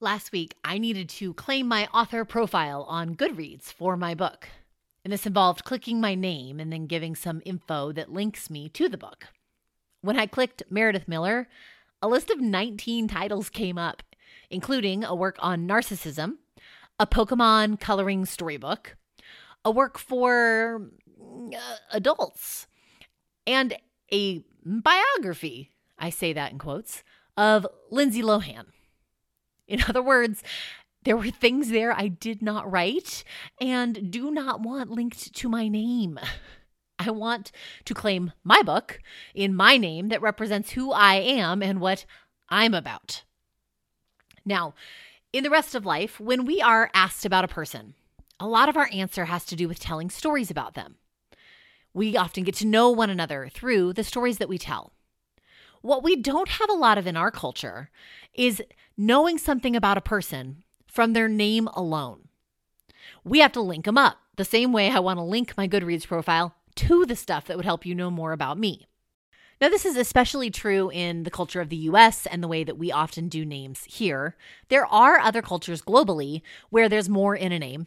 Last week, I needed to claim my author profile on Goodreads for my book. And this involved clicking my name and then giving some info that links me to the book. When I clicked Meredith Miller, a list of 19 titles came up, including a work on narcissism, a Pokemon coloring storybook, a work for uh, adults, and a biography, I say that in quotes, of Lindsay Lohan. In other words, there were things there I did not write and do not want linked to my name. I want to claim my book in my name that represents who I am and what I'm about. Now, in the rest of life, when we are asked about a person, a lot of our answer has to do with telling stories about them. We often get to know one another through the stories that we tell. What we don't have a lot of in our culture is knowing something about a person from their name alone. We have to link them up the same way I want to link my Goodreads profile to the stuff that would help you know more about me. Now, this is especially true in the culture of the US and the way that we often do names here. There are other cultures globally where there's more in a name.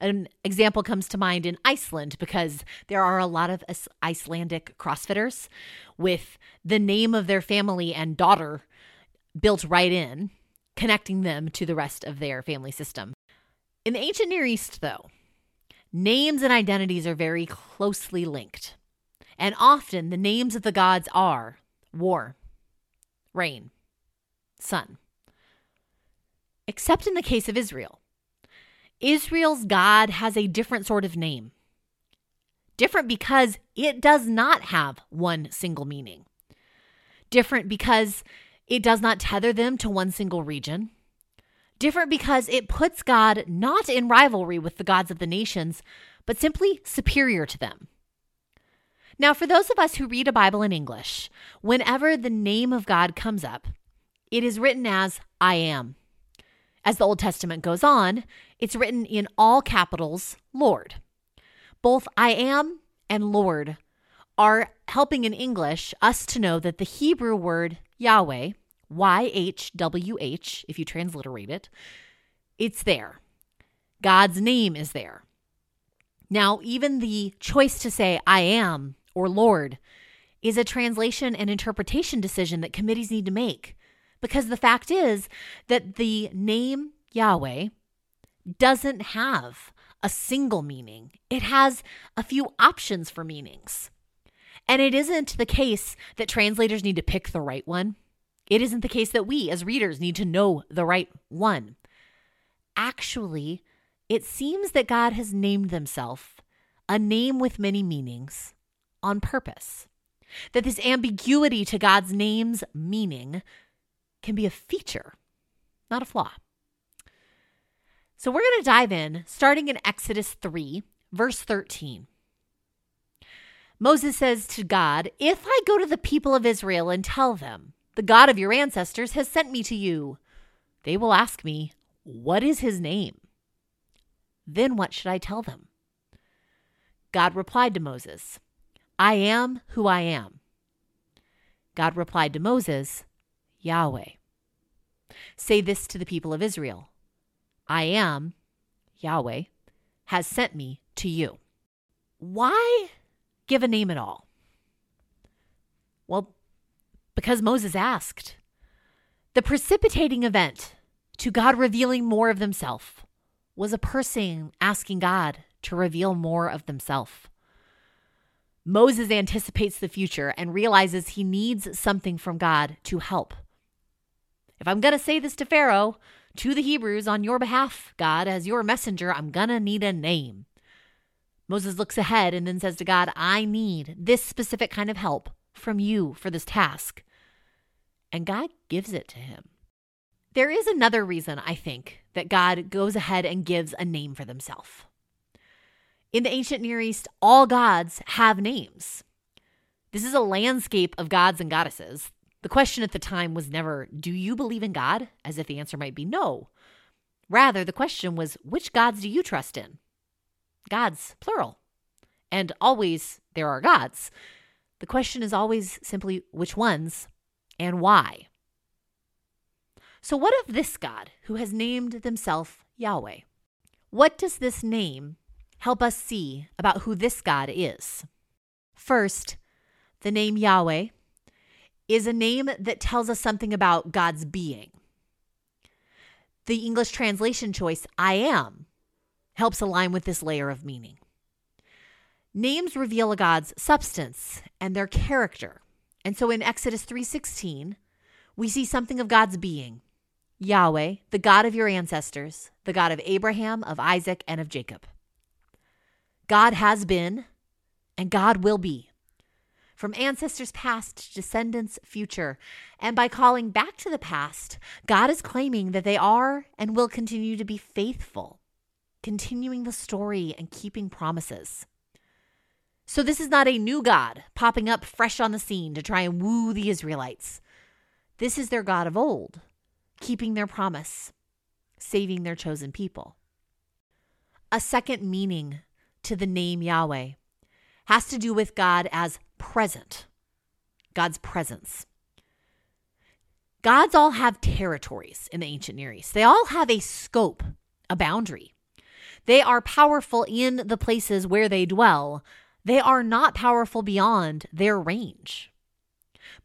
An example comes to mind in Iceland because there are a lot of Icelandic CrossFitters with the name of their family and daughter built right in, connecting them to the rest of their family system. In the ancient Near East, though, names and identities are very closely linked. And often the names of the gods are war, rain, sun. Except in the case of Israel. Israel's God has a different sort of name. Different because it does not have one single meaning. Different because it does not tether them to one single region. Different because it puts God not in rivalry with the gods of the nations, but simply superior to them. Now, for those of us who read a Bible in English, whenever the name of God comes up, it is written as I am. As the Old Testament goes on, it's written in all capitals, Lord. Both I am and Lord are helping in English us to know that the Hebrew word Yahweh YHWH, if you transliterate it, it's there. God's name is there. Now, even the choice to say I am or Lord is a translation and interpretation decision that committees need to make. Because the fact is that the name Yahweh doesn't have a single meaning, it has a few options for meanings. And it isn't the case that translators need to pick the right one. It isn't the case that we, as readers, need to know the right one. Actually, it seems that God has named Himself a name with many meanings on purpose. That this ambiguity to God's name's meaning can be a feature, not a flaw. So we're going to dive in, starting in Exodus 3, verse 13. Moses says to God, If I go to the people of Israel and tell them, the God of your ancestors has sent me to you. They will ask me, What is his name? Then what should I tell them? God replied to Moses, I am who I am. God replied to Moses, Yahweh. Say this to the people of Israel I am, Yahweh, has sent me to you. Why give a name at all? Well, because Moses asked. The precipitating event to God revealing more of himself was a person asking God to reveal more of themselves. Moses anticipates the future and realizes he needs something from God to help. If I'm going to say this to Pharaoh, to the Hebrews on your behalf, God, as your messenger, I'm going to need a name. Moses looks ahead and then says to God, I need this specific kind of help from you for this task. And God gives it to him. There is another reason, I think, that God goes ahead and gives a name for themselves. In the ancient Near East, all gods have names. This is a landscape of gods and goddesses. The question at the time was never, Do you believe in God? as if the answer might be no. Rather, the question was, Which gods do you trust in? Gods, plural. And always there are gods. The question is always simply which ones and why. So, what of this God who has named himself Yahweh? What does this name help us see about who this God is? First, the name Yahweh is a name that tells us something about God's being. The English translation choice, I am, helps align with this layer of meaning. Names reveal a God's substance and their character. And so in Exodus 3:16, we see something of God's being. Yahweh, the God of your ancestors, the God of Abraham, of Isaac, and of Jacob. God has been and God will be. From ancestors past to descendants future. And by calling back to the past, God is claiming that they are and will continue to be faithful, continuing the story and keeping promises. So, this is not a new God popping up fresh on the scene to try and woo the Israelites. This is their God of old, keeping their promise, saving their chosen people. A second meaning to the name Yahweh has to do with God as present, God's presence. Gods all have territories in the ancient Near East, they all have a scope, a boundary. They are powerful in the places where they dwell, they are not powerful beyond their range.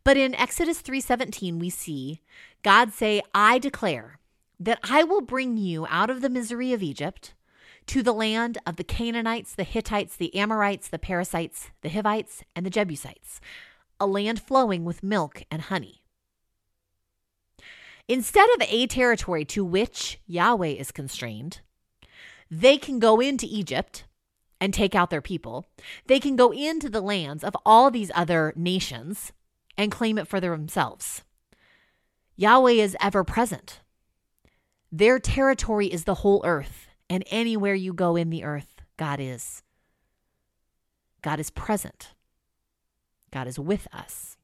But in Exodus 3:17 we see God say, "I declare that I will bring you out of the misery of Egypt to the land of the Canaanites, the Hittites, the Amorites, the Perizzites, the Hivites, and the Jebusites, a land flowing with milk and honey." Instead of a territory to which Yahweh is constrained, they can go into Egypt and take out their people, they can go into the lands of all these other nations and claim it for themselves. Yahweh is ever present. Their territory is the whole earth, and anywhere you go in the earth, God is. God is present. God is with us.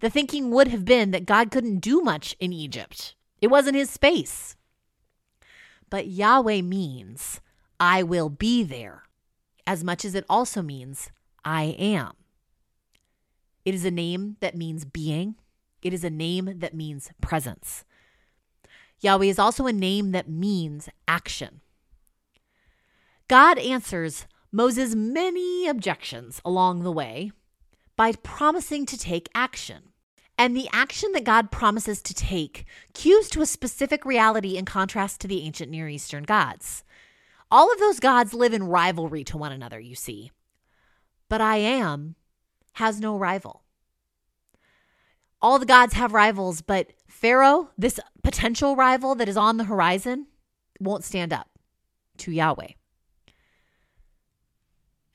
The thinking would have been that God couldn't do much in Egypt, it wasn't his space. But Yahweh means I will be there, as much as it also means I am. It is a name that means being, it is a name that means presence. Yahweh is also a name that means action. God answers Moses' many objections along the way by promising to take action. And the action that God promises to take cues to a specific reality in contrast to the ancient Near Eastern gods. All of those gods live in rivalry to one another, you see. But I am has no rival. All the gods have rivals, but Pharaoh, this potential rival that is on the horizon, won't stand up to Yahweh.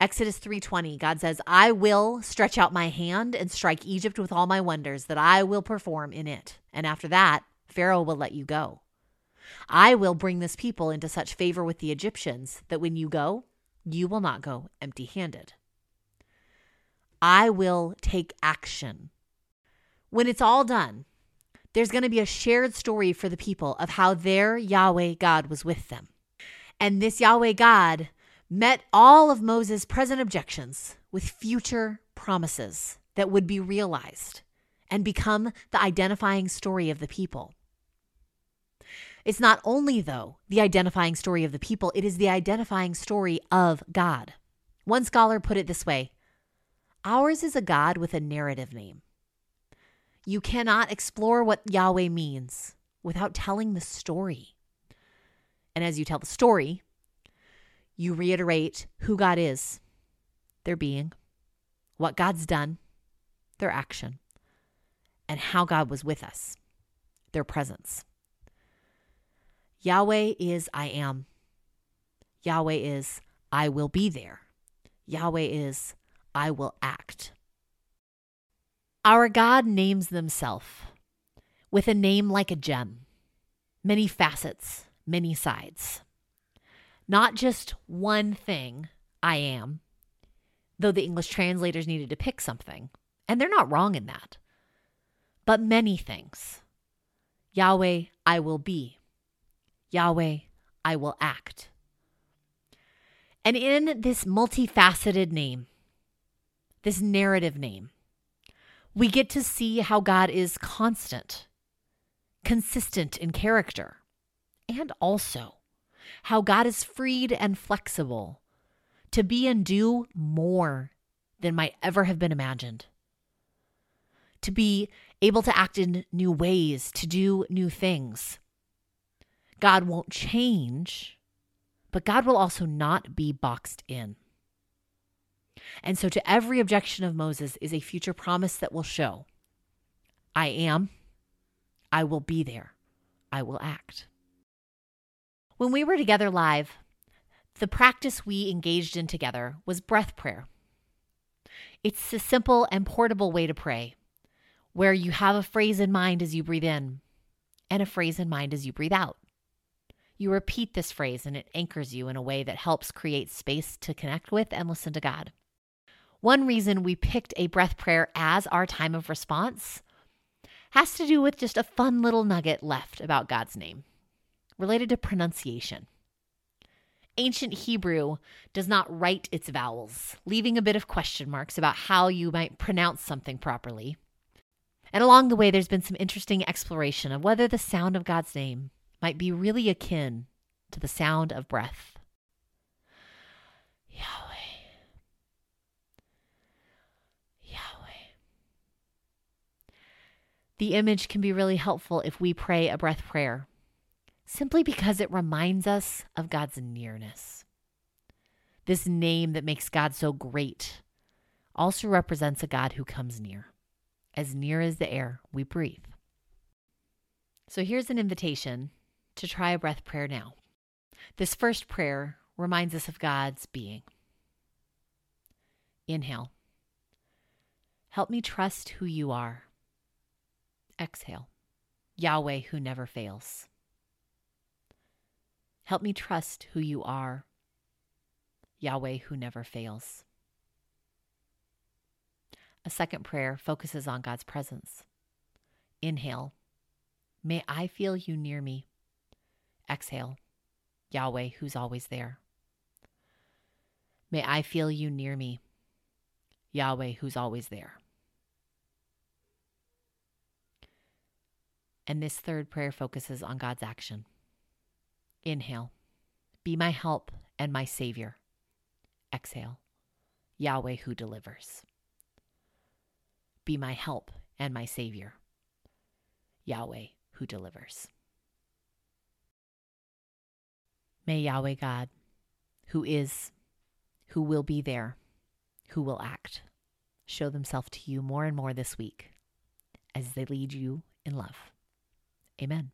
Exodus 3:20 God says, "I will stretch out my hand and strike Egypt with all my wonders that I will perform in it. And after that, Pharaoh will let you go." I will bring this people into such favor with the Egyptians that when you go, you will not go empty handed. I will take action. When it's all done, there's going to be a shared story for the people of how their Yahweh God was with them. And this Yahweh God met all of Moses' present objections with future promises that would be realized and become the identifying story of the people. It's not only, though, the identifying story of the people, it is the identifying story of God. One scholar put it this way Ours is a God with a narrative name. You cannot explore what Yahweh means without telling the story. And as you tell the story, you reiterate who God is, their being, what God's done, their action, and how God was with us, their presence. Yahweh is I am. Yahweh is I will be there. Yahweh is I will act. Our God names Himself with a name like a gem, many facets, many sides. Not just one thing, I am, though the English translators needed to pick something, and they're not wrong in that, but many things. Yahweh, I will be. Yahweh, I will act. And in this multifaceted name, this narrative name, we get to see how God is constant. consistent in character, and also how God is freed and flexible to be and do more than might ever have been imagined. To be able to act in new ways, to do new things. God won't change, but God will also not be boxed in. And so, to every objection of Moses is a future promise that will show I am, I will be there, I will act. When we were together live, the practice we engaged in together was breath prayer. It's a simple and portable way to pray, where you have a phrase in mind as you breathe in and a phrase in mind as you breathe out. You repeat this phrase and it anchors you in a way that helps create space to connect with and listen to God. One reason we picked a breath prayer as our time of response has to do with just a fun little nugget left about God's name related to pronunciation. Ancient Hebrew does not write its vowels, leaving a bit of question marks about how you might pronounce something properly. And along the way, there's been some interesting exploration of whether the sound of God's name might be really akin to the sound of breath. The image can be really helpful if we pray a breath prayer, simply because it reminds us of God's nearness. This name that makes God so great also represents a God who comes near, as near as the air we breathe. So here's an invitation to try a breath prayer now. This first prayer reminds us of God's being. Inhale. Help me trust who you are Exhale. Yahweh who never fails. Help me trust who you are. Yahweh who never fails. A second prayer focuses on God's presence. Inhale. May I feel you near me. Exhale. Yahweh who's always there. May I feel you near me. Yahweh who's always there. And this third prayer focuses on God's action. Inhale, be my help and my Savior. Exhale, Yahweh who delivers. Be my help and my Savior. Yahweh who delivers. May Yahweh God, who is, who will be there, who will act, show themselves to you more and more this week as they lead you in love. Amen.